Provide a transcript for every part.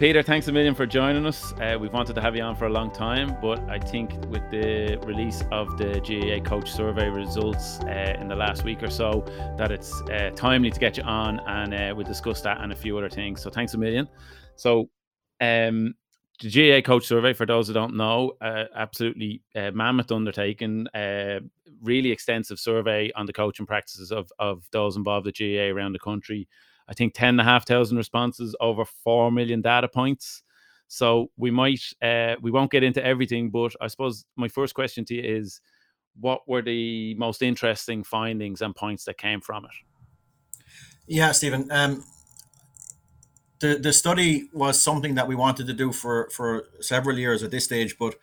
Peter, thanks a million for joining us. Uh, we've wanted to have you on for a long time, but I think with the release of the GAA coach survey results uh, in the last week or so, that it's uh, timely to get you on and uh, we'll discuss that and a few other things. So thanks a million. So, um, the GAA coach survey, for those who don't know, uh, absolutely uh, mammoth undertaking, uh, really extensive survey on the coaching practices of, of those involved at GAA around the country. I think 10,500 responses, over 4 million data points. So we might, uh, we won't get into everything, but I suppose my first question to you is what were the most interesting findings and points that came from it? Yeah, Stephen. Um, the the study was something that we wanted to do for for several years at this stage, but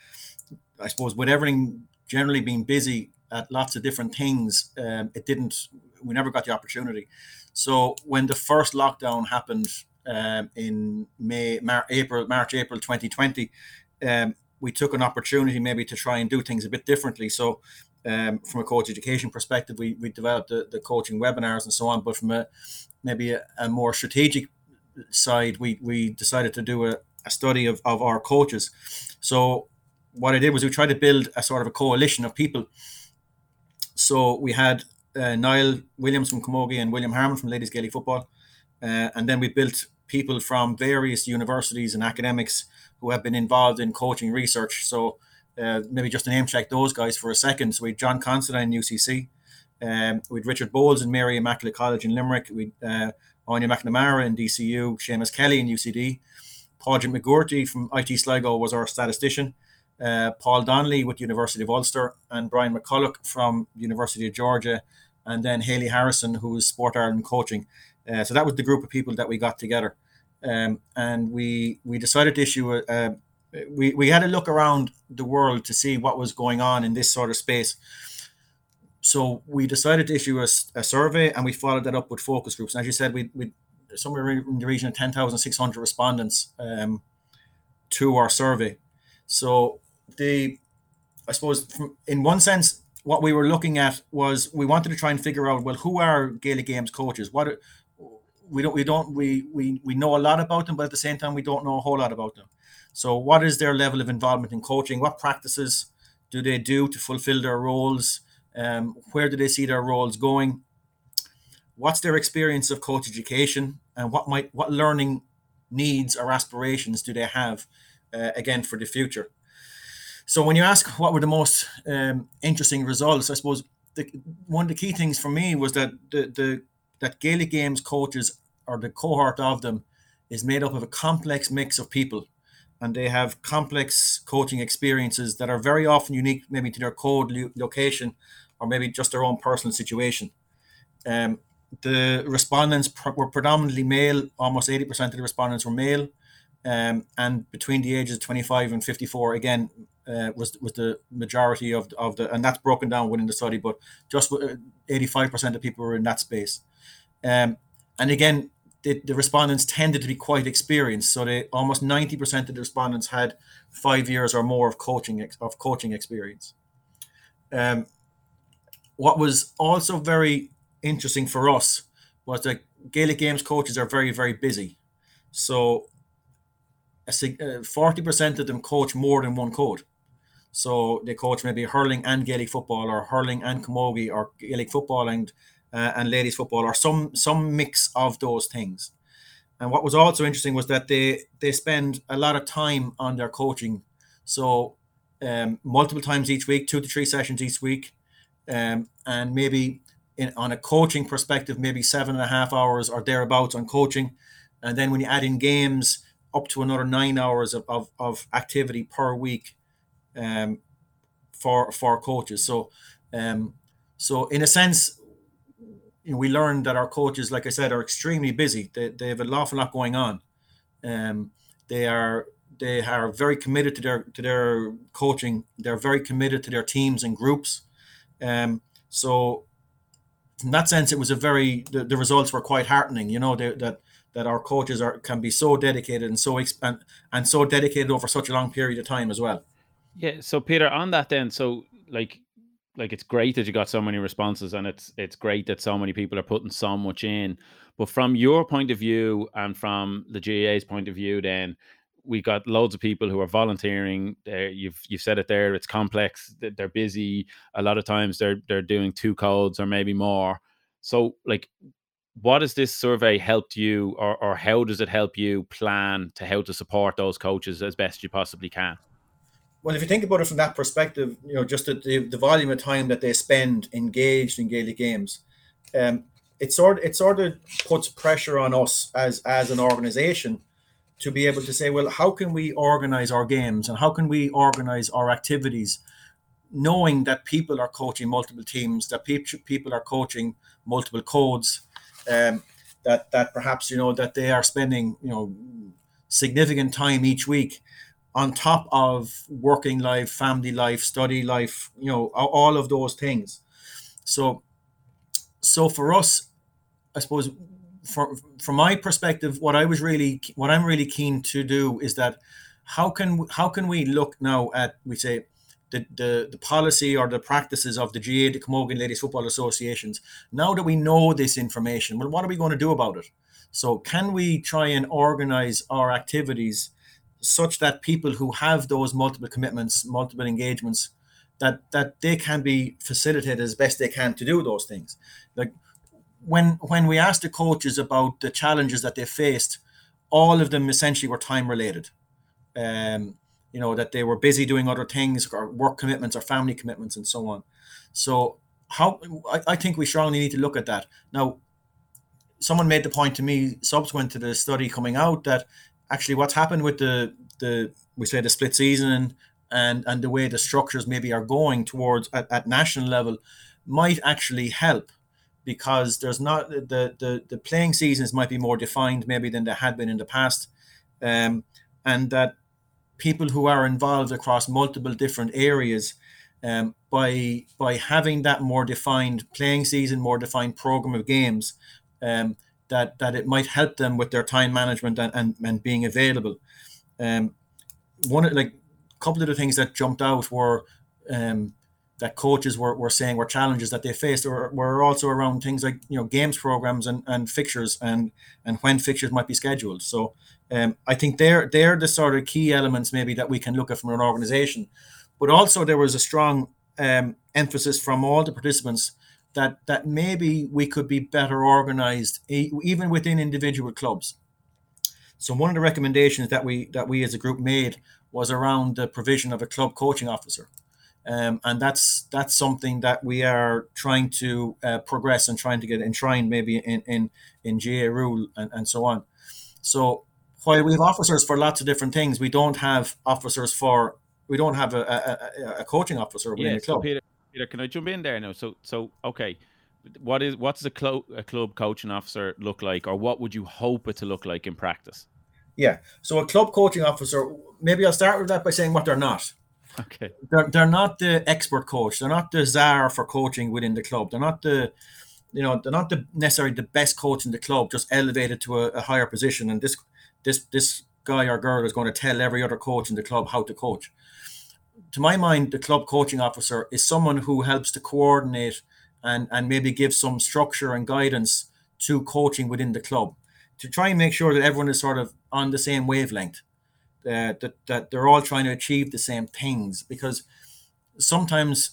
I suppose with everything generally being busy at lots of different things, um, it didn't. We never got the opportunity. So when the first lockdown happened um, in May, Mar- April, March, April 2020, um, we took an opportunity maybe to try and do things a bit differently. So um, from a coach education perspective, we, we developed the, the coaching webinars and so on. But from a maybe a, a more strategic side, we, we decided to do a, a study of, of our coaches. So what I did was we tried to build a sort of a coalition of people. So we had uh, Niall Williams from Camogie and William Harmon from Ladies Gaelic Football. Uh, and then we built people from various universities and academics who have been involved in coaching research. So uh, maybe just to name check those guys for a second. So we had John Considine in UCC. Um, we had Richard Bowles and Mary Immaculate College in Limerick. We uh, Áine MacNamara in DCU, Seamus Kelly in UCD. Paul McGourty from IT Sligo was our statistician. Uh, Paul Donnelly with University of Ulster and Bryan McCullick from University of Georgia, and then Haley Harrison, who was Sport Ireland coaching. Uh, so that was the group of people that we got together, um, and we we decided to issue a, a, we we had a look around the world to see what was going on in this sort of space. So we decided to issue a, a survey, and we followed that up with focus groups. And as you said, we we somewhere in the region of ten thousand six hundred respondents um, to our survey. So the I suppose in one sense what we were looking at was we wanted to try and figure out well who are Gaelic Games coaches? What are, we don't we don't we, we we know a lot about them but at the same time we don't know a whole lot about them. So what is their level of involvement in coaching? What practices do they do to fulfill their roles? Um, where do they see their roles going? What's their experience of coach education? And what might what learning needs or aspirations do they have uh, again for the future so when you ask what were the most um, interesting results, I suppose the, one of the key things for me was that the, the that Gaelic Games coaches or the cohort of them is made up of a complex mix of people, and they have complex coaching experiences that are very often unique, maybe to their code location, or maybe just their own personal situation. Um, the respondents pr- were predominantly male; almost eighty percent of the respondents were male, um, and between the ages of twenty five and fifty four, again uh, was was the majority of of the, and that's broken down within the study, but just uh, eighty five percent of people were in that space. Um, and again, the, the respondents tended to be quite experienced, so they almost ninety percent of the respondents had five years or more of coaching of coaching experience. Um, what was also very interesting for us was that Gaelic Games coaches are very very busy, so uh, forty percent of them coach more than one code. So they coach maybe hurling and Gaelic football, or hurling and camogie, or Gaelic football and uh, and ladies football, or some some mix of those things. And what was also interesting was that they they spend a lot of time on their coaching, so um, multiple times each week, two to three sessions each week, um, and maybe in on a coaching perspective, maybe seven and a half hours or thereabouts on coaching, and then when you add in games, up to another nine hours of, of, of activity per week um, for for coaches. So um, so in a sense, you know, we learned that our coaches, like I said, are extremely busy. They, they have an awful lot going on. Um, they are they are very committed to their to their coaching. They're very committed to their teams and groups. Um, so in that sense, it was a very the, the results were quite heartening. You know they, that that our coaches are can be so dedicated and so and, and so dedicated over such a long period of time as well. Yeah. So Peter, on that then, so like like it's great that you got so many responses and it's it's great that so many people are putting so much in but from your point of view and from the GAA's point of view then we got loads of people who are volunteering you've you've said it there it's complex they're busy a lot of times they're they're doing two codes or maybe more so like what has this survey helped you or, or how does it help you plan to how to support those coaches as best you possibly can well, if you think about it from that perspective, you know, just the, the, volume of time that they spend engaged in Gaelic games, um, it sort it sort of puts pressure on us as as an organisation to be able to say, well, how can we organise our games and how can we organise our activities, knowing that people are coaching multiple teams, that people people are coaching multiple codes, um, that that perhaps you know that they are spending you know significant time each week on top of working life, family life, study life, you know, all of those things. So, so for us, I suppose, from from my perspective, what I was really, what I'm really keen to do is that how can how can we look now at we say the, the, the policy or the practices of the GAA, the Camogie and Ladies Football Associations. Now that we know this information, well, what are we going to do about it? So, can we try and organize our activities such that people who have those multiple commitments, multiple engagements, that that they can be facilitated as best they can to do those things. Like when when we asked the coaches about the challenges that they faced, all of them essentially were time related. Um, you know that they were busy doing other things, or work commitments, or family commitments, and so on. So how I, I think we strongly need to look at that now. Someone made the point to me subsequent to the study coming out that actually what's happened with the the we say the split season and and the way the structures maybe are going towards at, at national level might actually help because there's not the, the the playing seasons might be more defined maybe than they had been in the past. Um, and that people who are involved across multiple different areas um, by by having that more defined playing season more defined program of games um, that that it might help them with their time management and, and, and being available. Um, one like a couple of the things that jumped out were um, that coaches were, were saying were challenges that they faced were, were also around things like you know games programs and, and fixtures and and when fixtures might be scheduled. So um, I think they're they're the sort of key elements maybe that we can look at from an organization. But also there was a strong um, emphasis from all the participants that that maybe we could be better organized even within individual clubs. So one of the recommendations that we that we as a group made was around the provision of a club coaching officer. Um, and that's that's something that we are trying to uh, progress and trying to get enshrined maybe in in in GAA rule and, and so on. So while we have officers for lots of different things we don't have officers for we don't have a, a, a coaching officer within the club. Peter, Peter, can I jump in there now? So, so okay, what is what's a, clo- a club coaching officer look like, or what would you hope it to look like in practice? Yeah, so a club coaching officer. Maybe I'll start with that by saying what they're not. Okay. They're, they're not the expert coach. They're not the czar for coaching within the club. They're not the, you know, they're not the necessarily the best coach in the club, just elevated to a, a higher position. And this this this guy or girl is going to tell every other coach in the club how to coach to my mind, the club coaching officer is someone who helps to coordinate and, and maybe give some structure and guidance to coaching within the club to try and make sure that everyone is sort of on the same wavelength, uh, that, that they're all trying to achieve the same things. Because sometimes,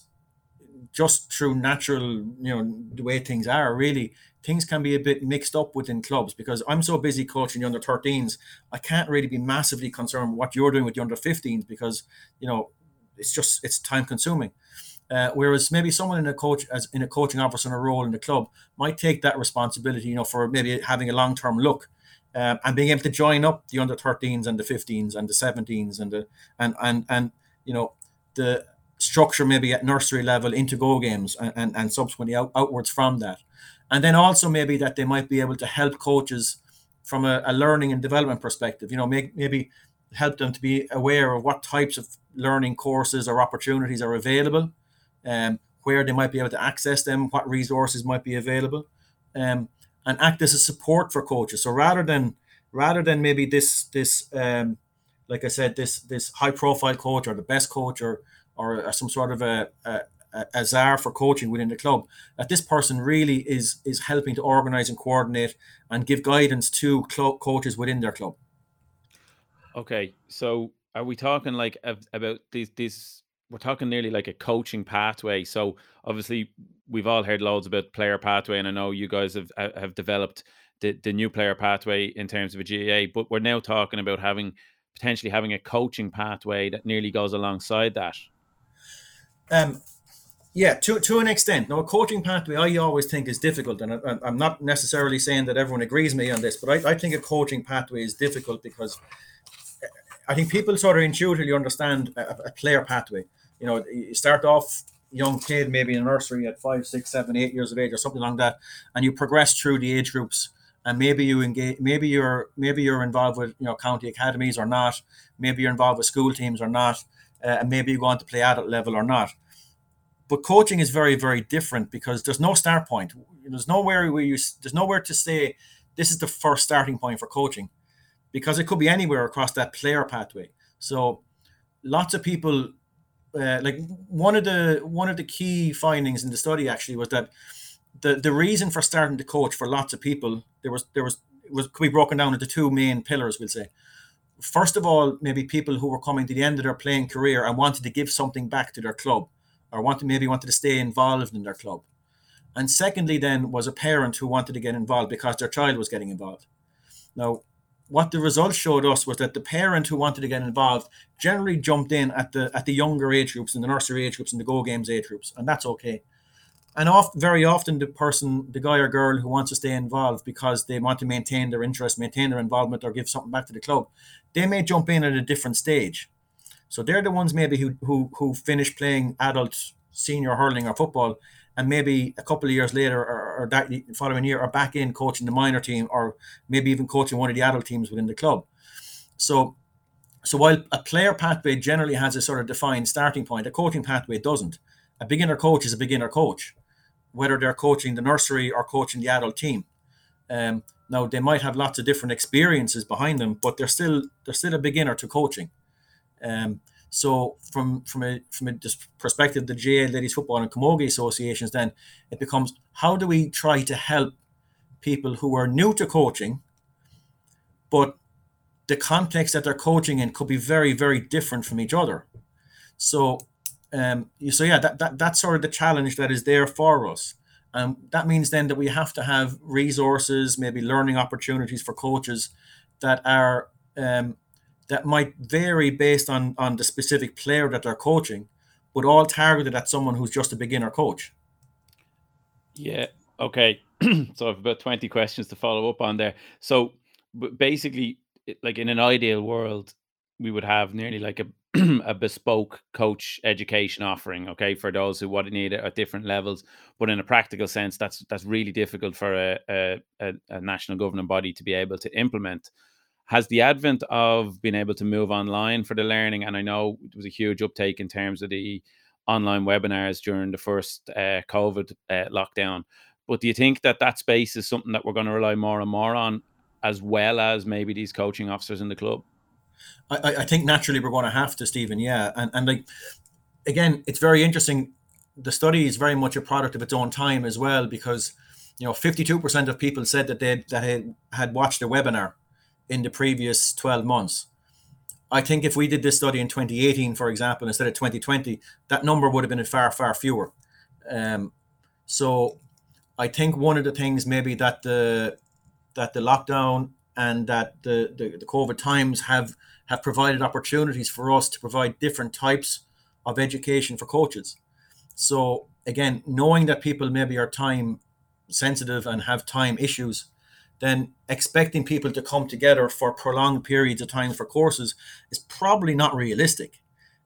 just through natural, you know, the way things are, really, things can be a bit mixed up within clubs because I'm so busy coaching the under 13s, I can't really be massively concerned what you're doing with the under 15s because, you know, it's just it's time consuming. Uh, whereas maybe someone in a coach as in a coaching officer in a role in the club might take that responsibility, you know, for maybe having a long term look um, and being able to join up the under 13s and the 15s and the 17s and the and and and you know the structure maybe at nursery level into go games and, and, and subsequently out, outwards from that and then also maybe that they might be able to help coaches from a, a learning and development perspective you know make, maybe help them to be aware of what types of learning courses or opportunities are available, um, where they might be able to access them, what resources might be available, um, and act as a support for coaches. So rather than rather than maybe this this um, like I said this this high profile coach or the best coach or or, some sort of a, a, a, a czar for coaching within the club. That this person really is is helping to organize and coordinate and give guidance to club coaches within their club. Okay, so are we talking like about these these? We're talking nearly like a coaching pathway. So obviously, we've all heard loads about player pathway, and I know you guys have have developed the, the new player pathway in terms of a GAA. But we're now talking about having potentially having a coaching pathway that nearly goes alongside that. Um, yeah, to, to an extent. Now, a coaching pathway I always think is difficult, and I, am not necessarily saying that everyone agrees me on this, but I, I think a coaching pathway is difficult because I think people sort of intuitively understand a, a player pathway. You know, you start off young kid, maybe in nursery at five, six, seven, eight years of age, or something like that, and you progress through the age groups. And maybe you engage, maybe you're maybe you're involved with you know county academies or not. Maybe you're involved with school teams or not, uh, and maybe you go on to play at adult level or not. But coaching is very very different because there's no start point. There's nowhere where you there's nowhere to say this is the first starting point for coaching because it could be anywhere across that player pathway. So lots of people uh, like one of the one of the key findings in the study actually was that the the reason for starting to coach for lots of people there was there was was could be broken down into two main pillars we'll say. First of all maybe people who were coming to the end of their playing career and wanted to give something back to their club or wanted maybe wanted to stay involved in their club. And secondly then was a parent who wanted to get involved because their child was getting involved. Now what the results showed us was that the parent who wanted to get involved generally jumped in at the at the younger age groups and the nursery age groups and the go games age groups and that's okay. And oft, very often the person the guy or girl who wants to stay involved because they want to maintain their interest maintain their involvement or give something back to the club they may jump in at a different stage. So they're the ones maybe who who, who finish playing adult senior hurling or football and maybe a couple of years later or, or that following year are back in coaching the minor team or maybe even coaching one of the adult teams within the club. So so while a player pathway generally has a sort of defined starting point, a coaching pathway doesn't. A beginner coach is a beginner coach, whether they're coaching the nursery or coaching the adult team. Um, now they might have lots of different experiences behind them, but they're still they're still a beginner to coaching. Um, so from from a from a perspective, the GAA Ladies Football and Camogie associations, then it becomes how do we try to help people who are new to coaching, but the context that they're coaching in could be very very different from each other. So um, so yeah, that, that that's sort of the challenge that is there for us. Um, that means then that we have to have resources, maybe learning opportunities for coaches that are um, that might vary based on on the specific player that they're coaching, but all targeted at someone who's just a beginner coach. Yeah. Okay. so I have about twenty questions to follow up on there. So basically, like in an ideal world, we would have nearly like a a bespoke coach education offering okay for those who want to need it at different levels but in a practical sense that's that's really difficult for a, a, a national governing body to be able to implement has the advent of being able to move online for the learning, and I know it was a huge uptake in terms of the online webinars during the first uh, COVID uh, lockdown. But do you think that that space is something that we're going to rely more and more on, as well as maybe these coaching officers in the club? I, I think naturally we're going to have to, Stephen. Yeah, and and like again, it's very interesting. The study is very much a product of its own time as well, because you know, fifty-two percent of people said that they that had, had watched a webinar in the previous 12 months. I think if we did this study in 2018, for example, instead of 2020, that number would have been far, far fewer. Um, so I think one of the things maybe that the that the lockdown and that the, the, the COVID times have have provided opportunities for us to provide different types of education for coaches. So again, knowing that people maybe are time sensitive and have time issues, then expecting people to come together for prolonged periods of time for courses is probably not realistic.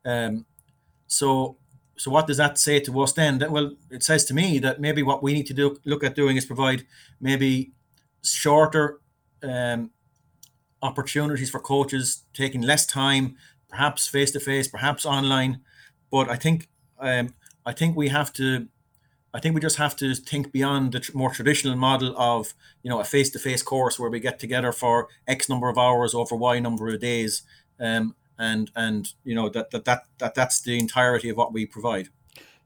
Um, so, so what does that say to us then? That, well, it says to me that maybe what we need to do look at doing is provide maybe shorter um, opportunities for coaches, taking less time, perhaps face to face, perhaps online. But I think um, I think we have to I think we just have to think beyond the tr- more traditional model of you know a face to face course where we get together for X number of hours over Y number of days, um, and and you know that that that, that that's the entirety of what we provide.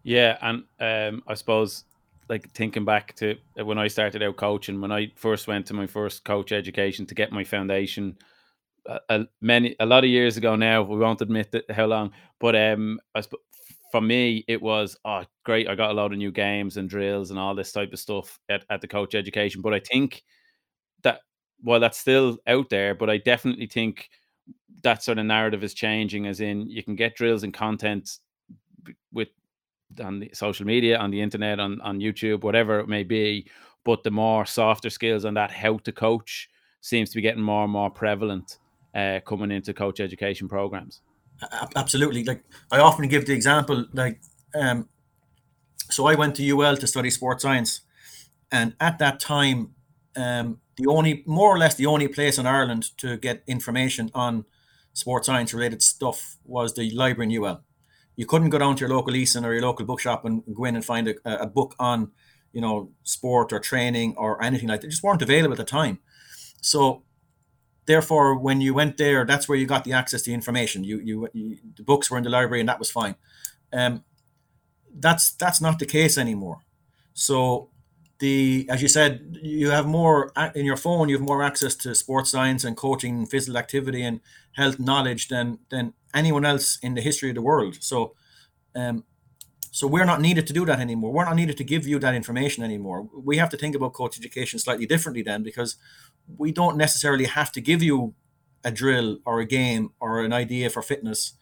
Yeah, and um, I suppose like thinking back to when I started out coaching, when I first went to my first coach education to get my foundation, a, many a lot of years ago now. We won't admit that, how long, but um, I sp- for me it was oh great. I got a lot of new games and drills and all this type of stuff at, at the coach education. But I think that while that's still out there, but I definitely think that sort of narrative is changing. As in, you can get drills and content with on the social media, on the internet, on on YouTube, whatever it may be. But the more softer skills on that how to coach seems to be getting more and more prevalent uh, coming into coach education programs. Absolutely. Like I often give the example, like um, so I went to UL to study sports science, and at that time, um, the only more or less the only place in Ireland to get information on sports science related stuff was the library in UL you couldn't go down to your local Eason or your local bookshop and go in and find a, a book on, you know, sport or training or anything like that. Just weren't available at the time. So therefore, when you went there, that's where you got the access to the information. You, you, you the books were in the library and that was fine. Um, that's that's not the case anymore. So the as you said, you have more in your phone. You have more access to sports science and coaching, physical activity, and health knowledge than than anyone else in the history of the world. So, um, so we're not needed to do that anymore. We're not needed to give you that information anymore. We have to think about coach education slightly differently then, because we don't necessarily have to give you a drill or a game or an idea for fitness,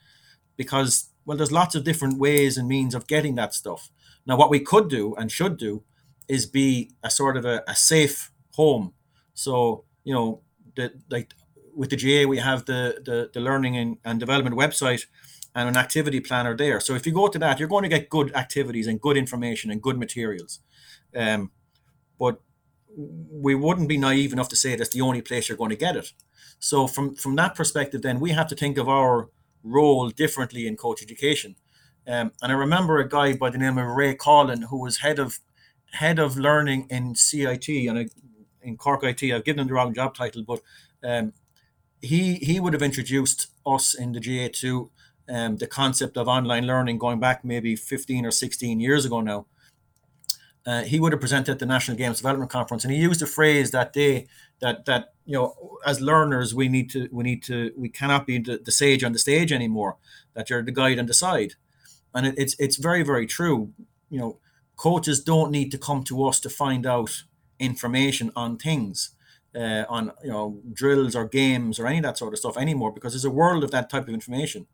because well, there's lots of different ways and means of getting that stuff. Now, what we could do and should do is be a sort of a, a safe home. So you know, the like with the GAA, we have the, the, the learning and, and development website and an activity planner there. So if you go to that, you're going to get good activities and good information and good materials. Um, but we wouldn't be naive enough to say that's the only place you're going to get it. So from from that perspective, then we have to think of our role differently in coach education. Um, and I remember a guy by the name of Ray Collin who was head of head of learning in CIT and in Cork IT. I've given him the wrong job title, but um, he he would have introduced us in the GAA to um, the concept of online learning going back maybe 15 or 16 years ago now. Uh, he would have presented at the National Games Development Conference, and he used a phrase that day that that you know as learners we need to we need to we cannot be the, the sage on the stage anymore. That you're the guide on the side, and it, it's it's very very true. You know, coaches don't need to come to us to find out information on things uh, on you know drills or games or any of that sort of stuff anymore because there's a world of that type of information.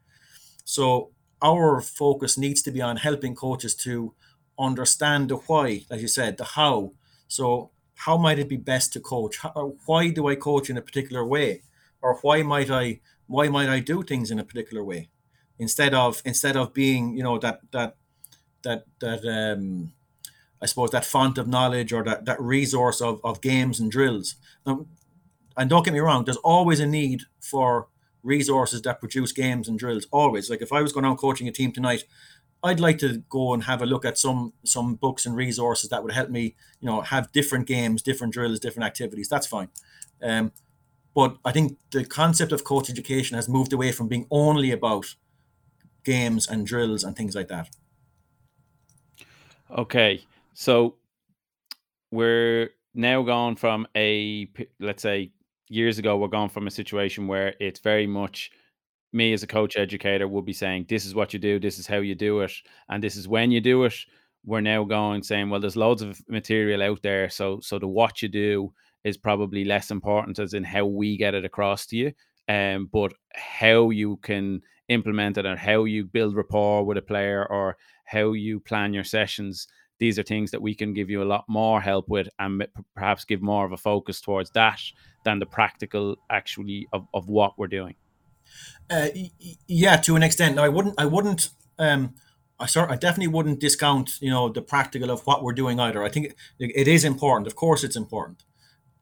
So our focus needs to be on helping coaches to understand the why, as you said, the how. So how might it be best to coach? How, why do I coach in a particular way, or why might I why might I do things in a particular way, instead of instead of being you know that that that that um I suppose that font of knowledge or that, that resource of, of games and drills. Now, and don't get me wrong, there's always a need for resources that produce games and drills. Always. Like if I was going out coaching a team tonight, I'd like to go and have a look at some some books and resources that would help me, you know, have different games, different drills, different activities. That's fine. Um, but I think the concept of coach education has moved away from being only about games and drills and things like that. Okay. So we're now gone from a let's say years ago we're gone from a situation where it's very much me as a coach educator will be saying this is what you do this is how you do it and this is when you do it. We're now going saying well there's loads of material out there so so the what you do is probably less important as in how we get it across to you um but how you can implement it and how you build rapport with a player or how you plan your sessions these are things that we can give you a lot more help with and perhaps give more of a focus towards that than the practical actually of, of what we're doing uh, yeah to an extent no i wouldn't i wouldn't um I sort I definitely wouldn't discount you know the practical of what we're doing either. I think it, it is important. Of course, it's important.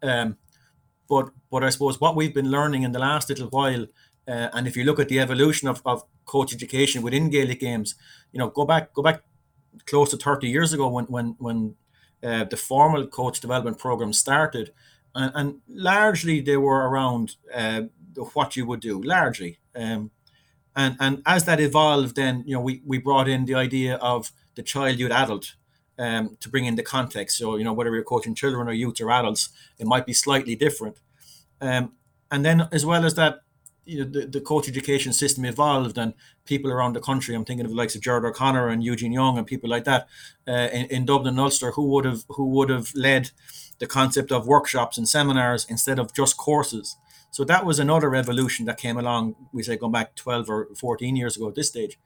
Um, but but I suppose what we've been learning in the last little while, uh, and if you look at the evolution of, of coach education within Gaelic games, you know, go back go back close to 30 years ago when when when uh, the formal coach development program started, and, and largely they were around uh, what you would do largely. Um, and and as that evolved, then you know we we brought in the idea of the child youth adult um, to bring in the context. So, you know, whether you're coaching children or youth or adults, it might be slightly different. Um, and then, as well as that, you know, the, the coach education system evolved and people around the country, I'm thinking of the likes of Jared O'Connor and Eugene Young and people like that uh, in, in Dublin and Ulster who would have who would have led the concept of workshops and seminars instead of just courses. So that was another revolution that came along, we say going back 12 or 14 years ago at this stage.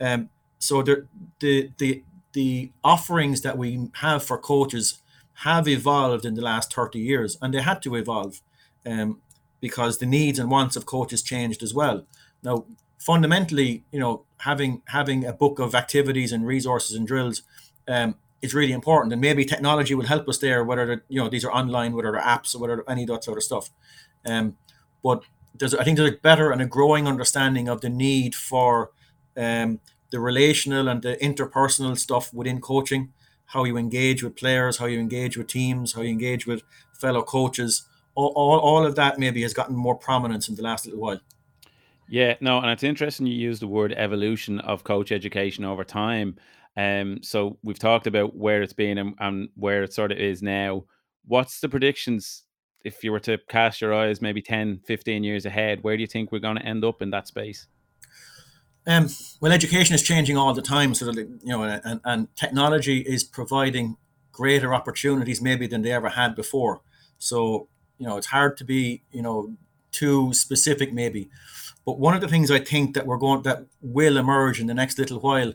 Um, so the, the, the, the offerings that we have for coaches have evolved in the last 30 years and they had to evolve um, because the needs and wants of coaches changed as well. Now, fundamentally, you know, having having a book of activities and resources and drills um, is really important. And maybe technology will help us there, whether you know these are online, whether they're apps or whether any of that sort of stuff. Um, but there's I think there's a better and a growing understanding of the need for um, the relational and the interpersonal stuff within coaching, how you engage with players, how you engage with teams, how you engage with fellow coaches. All, all, all of that maybe has gotten more prominence in the last little while. Yeah, no, and it's interesting you use the word evolution of coach education over time. Um, so we've talked about where it's been and, and where it sort of is now. What's the predictions if you were to cast your eyes maybe 10, 15 years ahead? Where do you think we're going to end up in that space? Um, well, education is changing all the time, so that, you know, and, and technology is providing greater opportunities maybe than they ever had before. So you know, it's hard to be you know too specific maybe, but one of the things I think that we're going that will emerge in the next little while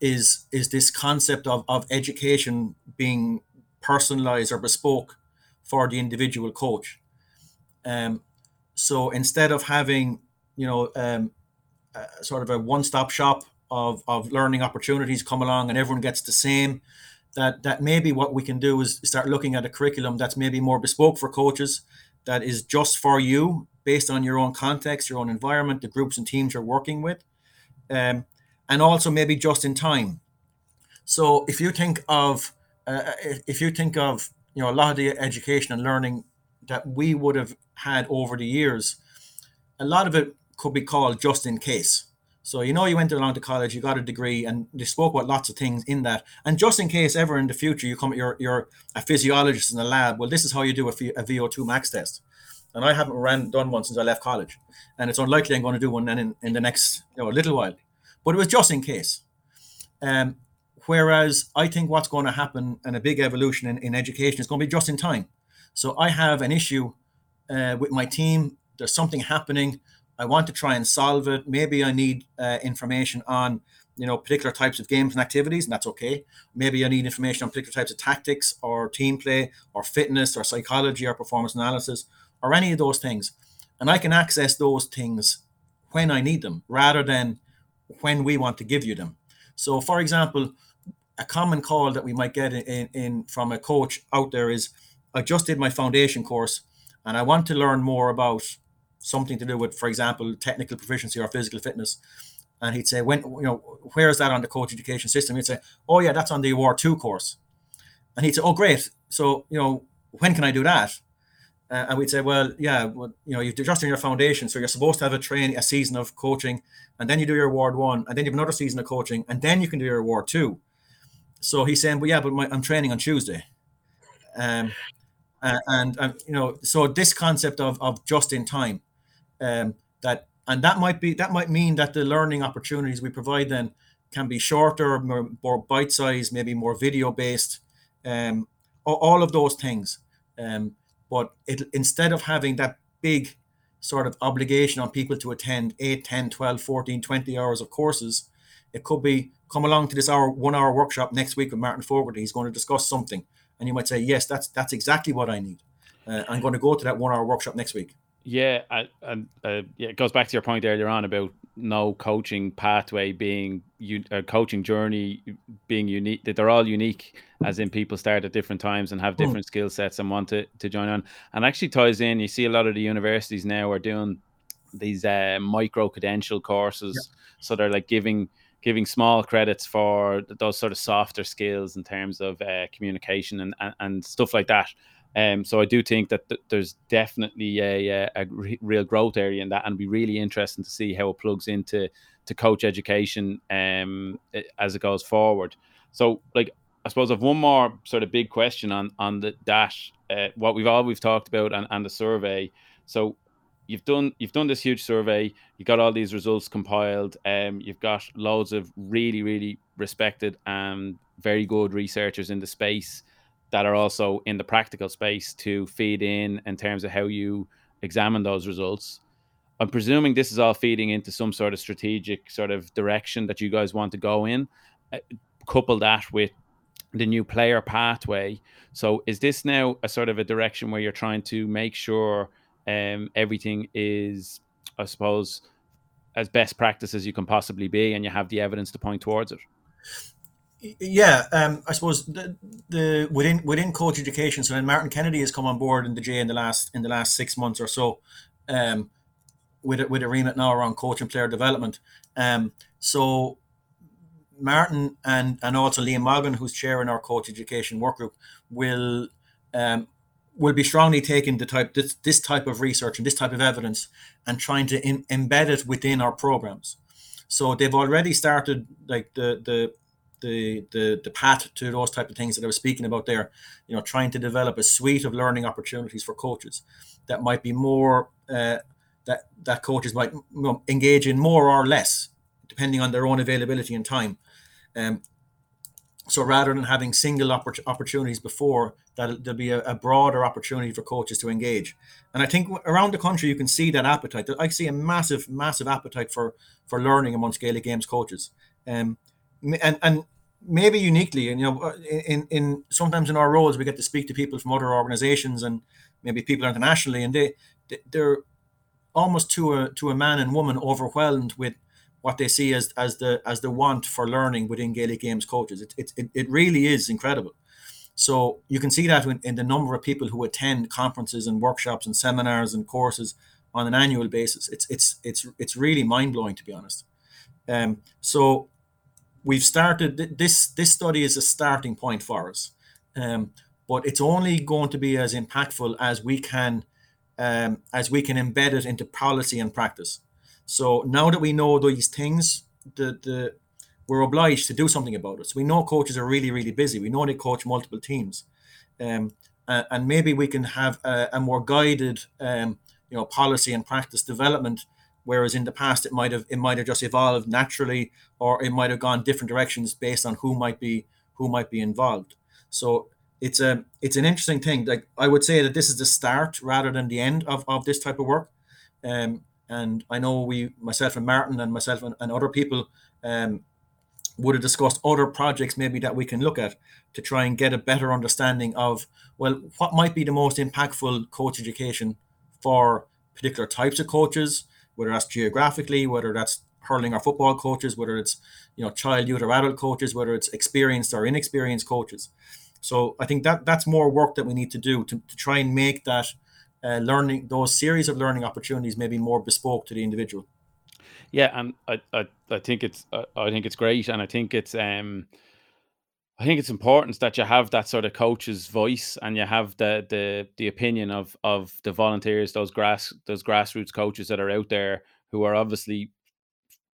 is is this concept of, of education being personalized or bespoke for the individual coach. Um, so instead of having you know um, sort of a one-stop shop of, of learning opportunities come along and everyone gets the same, that that maybe what we can do is start looking at a curriculum that's maybe more bespoke for coaches, that is just for you based on your own context, your own environment, the groups and teams you're working with, um, and also maybe just in time. So if you think of uh, if you think of you know a lot of the education and learning that we would have had over the years, a lot of it could be called just in case. So you know you went along to college, you got a degree, and they spoke about lots of things in that. And just in case ever in the future you come, you're you're a physiologist in the lab. Well, this is how you do a, a VO2 max test and I haven't ran done one since I left college, and it's unlikely I'm going to do one then in, in the next you know, little while. But it was just in case. Um, whereas I think what's going to happen and a big evolution in, in education is going to be just in time. So I have an issue uh, with my team. There's something happening. I want to try and solve it. Maybe I need uh, information on you know particular types of games and activities and that's okay maybe i need information on particular types of tactics or team play or fitness or psychology or performance analysis or any of those things. And I can access those things when I need them rather than when we want to give you them. So, for example, a common call that we might get in, in from a coach out there is I just did my foundation course and I want to learn more about something to do with, for example, technical proficiency or physical fitness. And he'd say, when you know, where is that on the coach education system? He'd say, Oh yeah, that's on the award two course. And he'd say, Oh great. So, you know, when can I do that? Uh, and we'd say, well, yeah, well, you know, you've just in your foundation, so you're supposed to have a training, a season of coaching, and then you do your award one, and then you have another season of coaching, and then you can do your award two. So he's saying, well, yeah, but my, I'm training on Tuesday, um, uh, and um, you know, so this concept of of just in time, um, that and that might be that might mean that the learning opportunities we provide then can be shorter, more, more bite sized, maybe more video based, um, all of those things. Um, but it, instead of having that big sort of obligation on people to attend 8, 10, 12, 14, 20 hours of courses, it could be come along to this hour, one hour workshop next week with Martin Fogarty. He's going to discuss something. And you might say, yes, that's that's exactly what I need. Uh, I'm going to go to that one hour workshop next week. Yeah, and uh, yeah, it goes back to your point earlier on about no coaching pathway being a uh, coaching journey being unique. That they're all unique, as in people start at different times and have hmm. different mm. skill sets and want to to join on. And actually ties in. You see a lot of the universities now are doing these uh, micro credential courses, yeah. so they're like giving giving small credits for those sort of softer skills in terms of uh, communication and, and, and stuff like that. Um, so I do think that th- there's definitely a, a, re- real growth area in that, and be really interesting to see how it plugs into to coach education um, as it goes forward. So, like, I suppose I've one more sort of big question on on the dash, uh, what we've all we've talked about and, and the survey. So, you've done you've done this huge survey. You got all these results compiled. Um, you've got loads of really really respected and very good researchers in the space that are also in the practical space to feed in in terms of how you examine those results. I'm presuming this is all feeding into some sort of strategic sort of direction that you guys want to go in. Uh, couple that with the new player pathway. So, is this now a sort of a direction where you're trying to make sure um, everything is, I suppose, as best practice as you can possibly be, and you have the evidence to point towards it? Yeah, um, I suppose the, the within within coach education. So, then Martin Kennedy has come on board in the J in the last in the last six months or so. Um, with a, with a remit now around coach and player development. Um, so Martin and and also Liam Malvin, who's chairing our coach education work group, will um, will be strongly taking the type this, this type of research and this type of evidence and trying to in, embed it within our programs. So they've already started like the the the the the path to those type of things that I was speaking about there. You know, trying to develop a suite of learning opportunities for coaches that might be more uh, that that coaches might engage in more or less depending on their own availability and time. Um, so rather than having single oppor- opportunities before, that there'll be a, a, broader opportunity for coaches to engage. And I think around the country you can see that appetite. I see a massive, massive appetite for for learning amongst Gaelic Games coaches. Um, and and maybe uniquely, and you know, in in sometimes in our roles we get to speak to people from other organisations and maybe people internationally, and they they're almost to a to a man and woman overwhelmed with what they see as as the as the want for learning within Gaelic Games coaches. It it, it really is incredible. So you can see that in, in the number of people who attend conferences and workshops and seminars and courses on an annual basis. It's it's it's it's really mind blowing to be honest. Um, so we've started this this study is a starting point for us, um, but it's only going to be as impactful as we can um, as we can embed it into policy and practice. So now that we know these things, the the we're obliged to do something about it. So we know coaches are really really busy. We know they coach multiple teams, um, and maybe we can have a, a more guided, um, you know, policy and practice development. Whereas in the past it might have it might have just evolved naturally, or it might have gone different directions based on who might be who might be involved. So it's a it's an interesting thing. Like I would say that this is the start rather than the end of, of this type of work. Um, and I know we myself and Martin and myself and, and other people um, would have discussed other projects maybe that we can look at to try and get a better understanding of well what might be the most impactful coach education for particular types of coaches, whether that's geographically, whether that's hurling or football coaches, whether it's you know child, youth, or adult coaches, whether it's experienced or inexperienced coaches. So I think that that's more work that we need to do to, to try and make that uh, learning those series of learning opportunities maybe more bespoke to the individual. Yeah, and I, I, I think it's I think it's great, and I think it's um, I think it's important that you have that sort of coach's voice and you have the the the opinion of of the volunteers, those grass those grassroots coaches that are out there who are obviously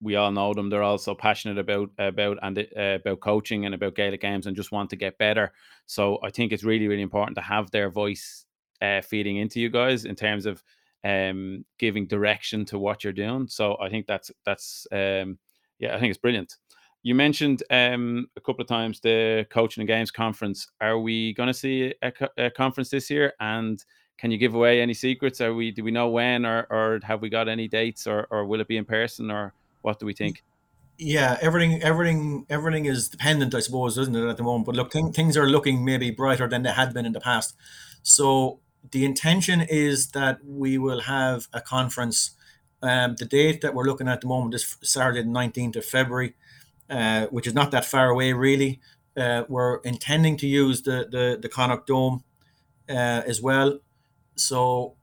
we all know them. They're also passionate about about and uh, about coaching and about Gaelic games and just want to get better. So I think it's really really important to have their voice uh, feeding into you guys in terms of um, giving direction to what you're doing. So I think that's that's um, yeah, I think it's brilliant. You mentioned um, a couple of times the coaching and games conference. Are we going to see a, a conference this year? And can you give away any secrets? Are we do we know when or or have we got any dates or or will it be in person or what do we think? Yeah, everything, everything, everything is dependent, I suppose, isn't it, at the moment? But look, th- things are looking maybe brighter than they had been in the past. So the intention is that we will have a conference. Um, the date that we're looking at the moment is Saturday, the 19th of February, uh, which is not that far away, really. Uh, we're intending to use the the, the Connacht Dome uh, as well. So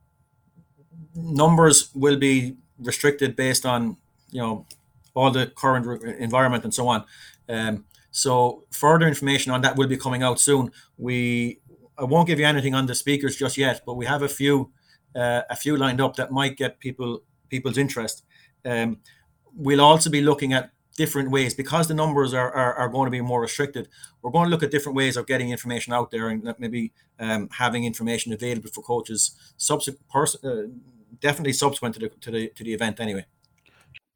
numbers will be restricted based on you know all the current environment and so on. Um, so further information on that will be coming out soon. We I won't give you anything on the speakers just yet, but we have a few uh, a few lined up that might get people people's interest. Um, we'll also be looking at different ways because the numbers are, are, are, going to be more restricted. We're going to look at different ways of getting information out there and maybe um, having information available for coaches. Subsequent, pers- uh, definitely subsequent to the to the to the event anyway.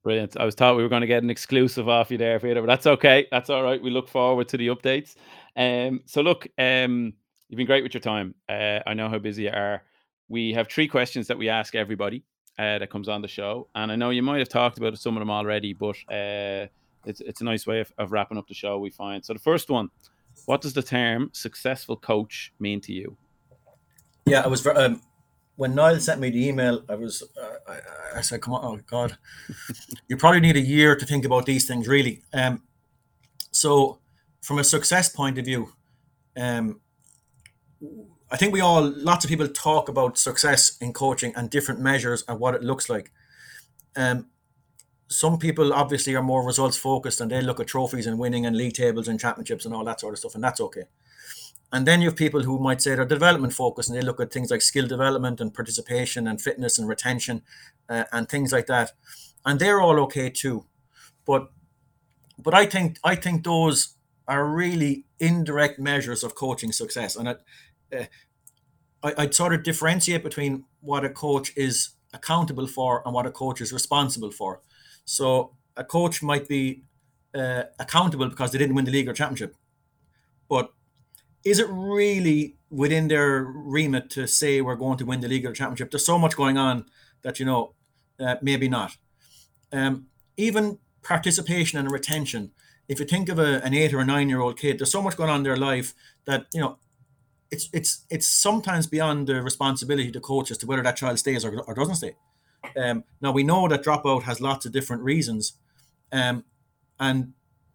Brilliant. I was thought we were going to get an exclusive off you there, Peter, but that's okay. That's all right. We look forward to the updates. Um, so look, um, you've been great with your time. Uh, I know how busy you are. We have three questions that we ask everybody uh, that comes on the show, and I know you might have talked about some of them already, but uh, it's it's a nice way of, of wrapping up the show. We find so the first one: What does the term "successful coach" mean to you? Yeah, I was um, when Niall sent me the email. I was uh, I, I, said, "Come on, oh God, you probably need a year to think about these things, really." Um, so, from a success point of view, um, I think we all, lots of people talk about success in coaching and different measures and what it looks like. Um, some people obviously are more results focused and they look at trophies and winning and league tables and championships and all that sort of stuff, and that's okay. And then you have people who might say they're development focused and they look at things like skill development and participation and fitness and retention uh, and things like that, and they're all okay too. But but I think I think those are really indirect measures of coaching success, and it, uh, I, I'd sort of differentiate between what a coach is accountable for and what a coach is responsible for. So a coach might be uh, accountable because they didn't win the league or championship, but is it really within their remit to say we're going to win the league or championship? There's so much going on that you know, uh, maybe not. Um, even participation and retention. If you think of a, an eight or a nine year old kid, there's so much going on in their life that you know it's it's it's sometimes beyond the responsibility of the coach as to whether that child stays or, or doesn't stay. Um, now we know that dropout has lots of different reasons, um, and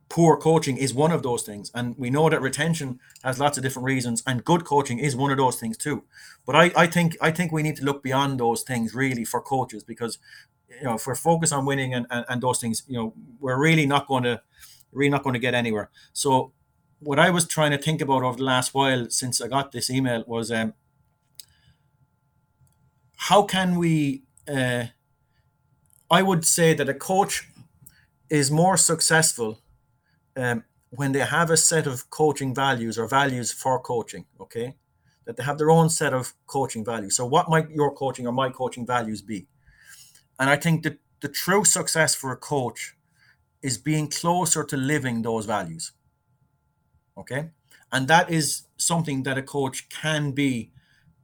poor coaching is one of those things. And we know that retention has lots of different reasons, and good coaching is one of those things too. But I, I think I think we need to look beyond those things really for coaches because you know if we're focused on winning and, and, and those things, you know, we're really not going to really not going to get anywhere. So what I was trying to think about over the last while since I got this email was um, how can we? Uh, I would say that a coach is more successful um, when they have a set of coaching values or values for coaching. Okay, that they have their own set of coaching values. So, what might your coaching or my coaching values be? And I think that the true success for a coach is being closer to living those values. Okay. And that is something that a coach can be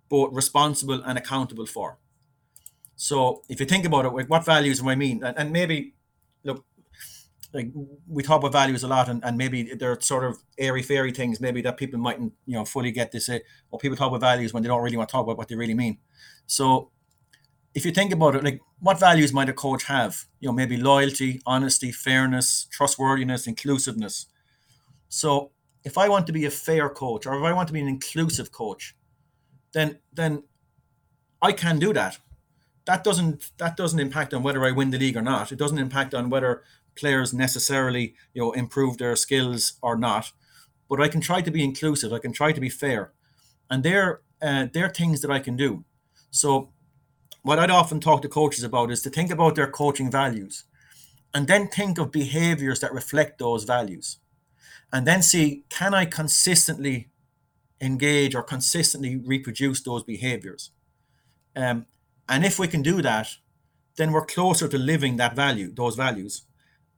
both responsible and accountable for. So if you think about it, like what values do I mean? And, and maybe look, like we talk about values a lot and, and maybe they're sort of airy fairy things maybe that people mightn't you know fully get say or people talk about values when they don't really want to talk about what they really mean so if you think about it like what values might a coach have you know maybe loyalty honesty fairness trustworthiness inclusiveness so if I want to be a fair coach or if I want to be an inclusive coach, then then I can do that. That doesn't that doesn't impact on whether I win the league or not. It doesn't impact on whether players necessarily you know improve their skills or not. But I can try to be inclusive. I can try to be fair, and they're uh, they're things that I can do. So what I'd often talk to coaches about is to think about their coaching values, and then think of behaviors that reflect those values and then see can I consistently engage or consistently reproduce those behaviors. Um, and if we can do that, then we're closer to living that value, those values.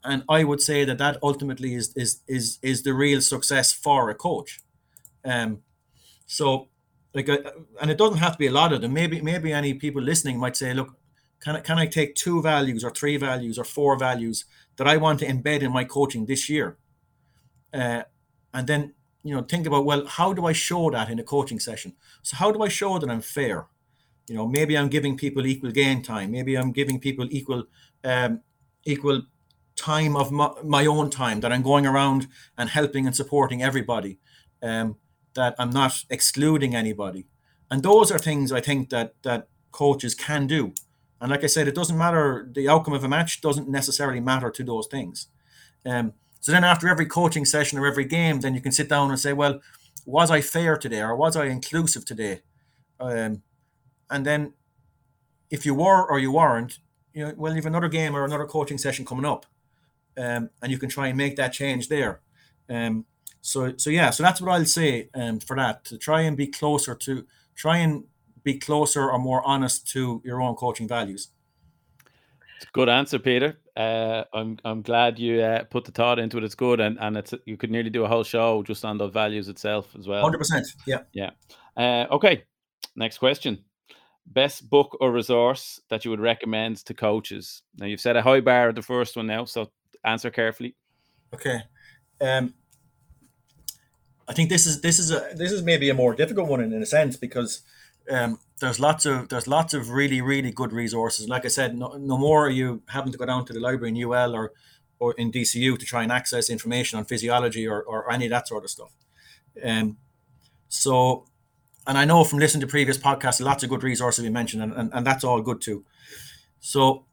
And I would say that that ultimately is is is is the real success for a coach. Um, so like, uh, and it doesn't have to be a lot of them. Maybe maybe any people listening might say, look, can I can I take two values or three values or four values that I want to embed in my coaching this year? Uh, and then you know think about well how do i show that in a coaching session? So how do i show that i'm fair? You know maybe i'm giving people equal gain time. Maybe i'm giving people equal um, equal time of my, my, own time that i'm going around and helping and supporting everybody um, that i'm not excluding anybody. And those are things i think that that coaches can do. And like i said it doesn't matter the outcome of a match doesn't necessarily matter to those things. Um, so then after every coaching session or every game, then you can sit down and say, well, was I fair today or was I inclusive today? Um, and then if you were or you weren't, you know, well, you have another game or another coaching session coming up. um, and you can try and make that change there. Um, so so yeah, so that's what I'll say um, for that to try and be closer to try and be closer or more honest to your own coaching values. Good answer, Peter. Uh, I'm I'm glad you uh, put the thought into it. It's good, and and it's you could nearly do a whole show just on the values itself as well. Hundred percent. Yeah. Yeah. Uh, okay. Next question. Best book or resource that you would recommend to coaches? Now you've set a high bar at the first one now, so answer carefully. Okay. Um, I think this is this is a this is maybe a more difficult one in, in a sense because um, there's lots of there's lots of really really good resources. Like I said, no, no more are you having to go down to the library in UL or or in DCU to try and access information on physiology or, or any of that sort of stuff. Um, so, and I know from listening to previous podcasts, lots of good resources we mentioned, and, and, and that's all good too. So,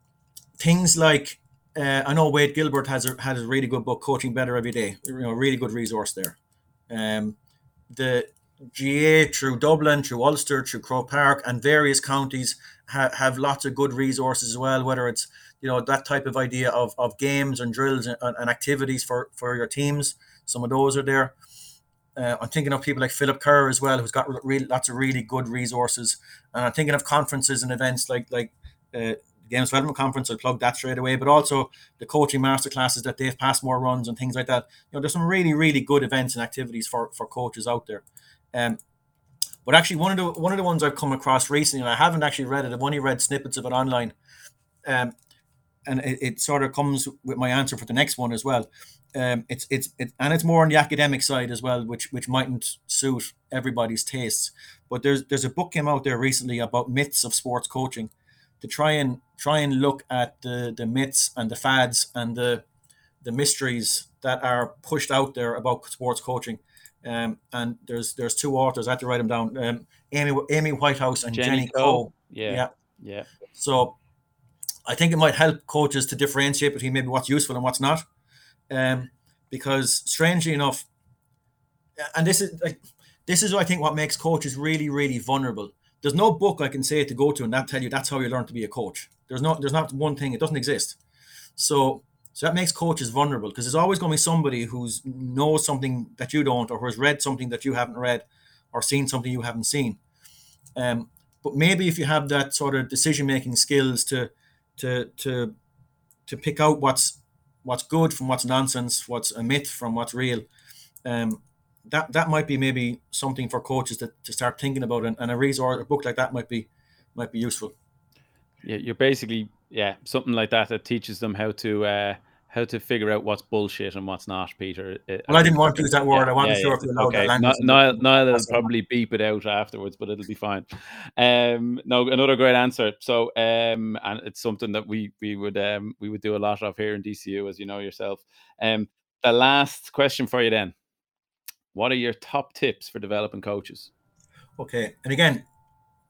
things like uh, I know Wade Gilbert has a, has a really good book, Coaching Better Every Day. You know, really good resource there. Um, the GAA through Dublin, through Ulster, through Croke Park, and various counties ha- have lots of good resources as well. Whether it's you know that type of idea of, of games and drills and, and activities for for your teams, some of those are there. Uh, I'm thinking of people like Philip Kerr as well, who's got really lots of really good resources. And I'm thinking of conferences and events like like uh, Games Development Conference. I'll plug that straight away. But also the coaching master classes that passed more runs and things like that. You know, there's some really really good events and activities for for coaches out there. Um, but actually, one of the one of the ones I've come across recently, and I haven't actually read it. I've only read snippets of it online, um, and it, it sort of comes with my answer for the next one as well. Um, it's it's it, and it's more on the academic side as well, which which mightn't suit everybody's tastes. But there's there's a book came out there recently about myths of sports coaching, to try and try and look at the the myths and the fads and the the mysteries that are pushed out there about sports coaching um, and there's there's two authors. I had to write them down. Um, Amy Amy Whitehead and Jenny, Jenny Coe. Yeah. yeah, yeah. So I think it might help coaches to differentiate between maybe what's useful and what's not. Um, because strangely enough, and this is like this is I think what makes coaches really really vulnerable. There's no book I can say to go to and that tell you that's how you learn to be a coach. There's not there's not one thing. It doesn't exist. So so that makes coaches vulnerable because there's always going to be somebody who's knows something that you don't, or who has read something that you haven't read, or seen something you haven't seen. Um, but maybe if you have that sort of decision making skills to to to to pick out what's what's good from what's nonsense, what's a myth from what's real, um, that that might be maybe something for coaches to, to start thinking about, and, and a resource, a book like that might be might be useful. Yeah, you're basically yeah, something like that that teaches them how to uh, how to figure out what's bullshit and what's not, Peter. Well, I, didn't want to use that word. Yeah, I wasn't yeah, sure yeah. if you allowed okay. that language. Niall, Niall will probably beep it out afterwards, but it'll be fine. Um, no, another great answer. So, um, and it's something that we we would um we would do a lot of here in DCU, as you know yourself. Um, the last question for you then: What are your top tips for developing coaches? Okay, and again,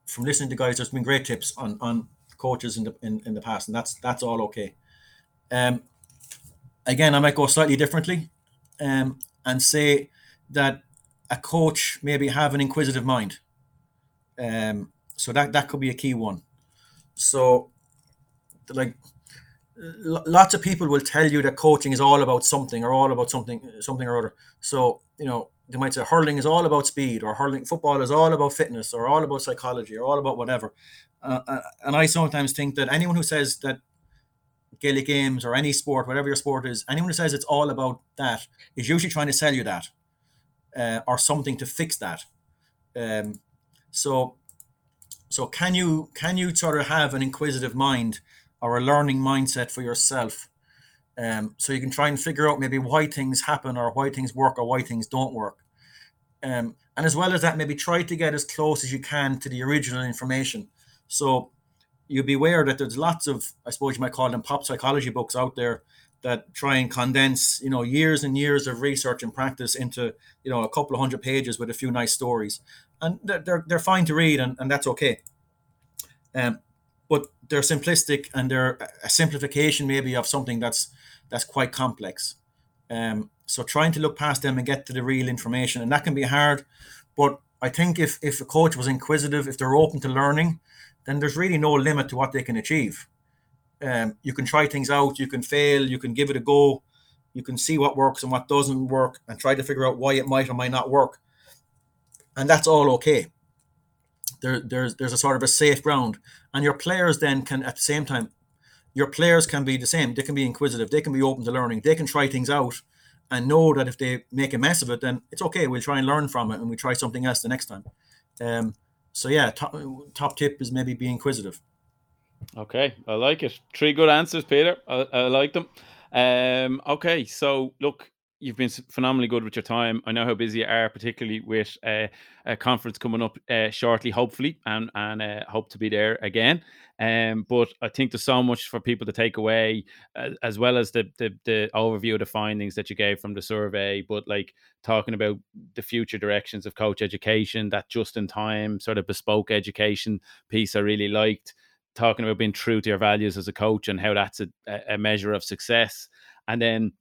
from listening to guys, there's been great tips on on coaches in the in, in the past, and that's that's all okay. Um, again, I might go slightly differently, um, and say that a coach maybe have an inquisitive mind. Um, so that that could be a key one. So, like, lots of people will tell you that coaching is all about something or all about something something or other. So you know they might say hurling is all about speed or hurling football is all about fitness or all about psychology or all about whatever uh, uh, and I sometimes think that anyone who says that Gaelic games or any sport, whatever your sport is, anyone who says it's all about that is usually trying to sell you that uh, or something to fix that. Um, so, so can you can you sort of have an inquisitive mind or a learning mindset for yourself? Um, so you can try and figure out maybe why things happen or why things work or why things don't work. Um, and as well as that, maybe try to get as close as you can to the original information. So you'll be aware that there's lots of, I suppose you might call them pop psychology books out there that try and condense, you know, years and years of research and practice into, you know, a couple of hundred pages with a few nice stories. And they're, they're fine to read and, and that's okay. Um, but they're simplistic and they're a simplification maybe of something that's that's quite complex. Um, so trying to look past them and get to the real information, and that can be hard. But I think if if a coach was inquisitive, if they're open to learning, then there's really no limit to what they can achieve. um, you can try things out, you can fail, you can give it a go, you can see what works and what doesn't work, and try to figure out why it might or might not work, and that's all okay. There, there's there's a sort of a safe ground, and your players then can at the same time, your players can be the same. They can be inquisitive, they can be open to learning, they can try things out, and know that if they make a mess of it, then it's okay. We'll try and learn from it, and we try something else the next time. Um, so yeah, top, top tip is maybe be inquisitive. Okay, I like it. Three good answers, Peter. I, I like them. Um, okay, so look, you've been phenomenally good with your time. I know how busy you are, particularly with uh, a conference coming up uh, shortly, hopefully, and and uh, hope to be there again. Um, but I think there's so much for people to take away, uh, as well as the, the the overview of the findings that you gave from the survey. But like talking about the future directions of coach education, that just in time sort of bespoke education piece, I really liked. Talking about being true to your values as a coach and how that's a, a measure of success, and then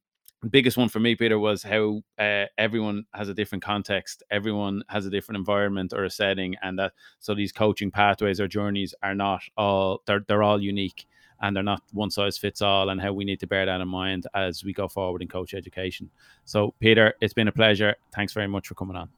biggest one for me, Peter, was how uh, everyone has a different context, everyone has a different environment or a setting, and that so these coaching pathways or journeys are not all they're they're all unique and they're not one size fits all, and how we need to bear that in mind as we go forward in coach education. So, Peter, it's been a pleasure. Thanks very much for coming on.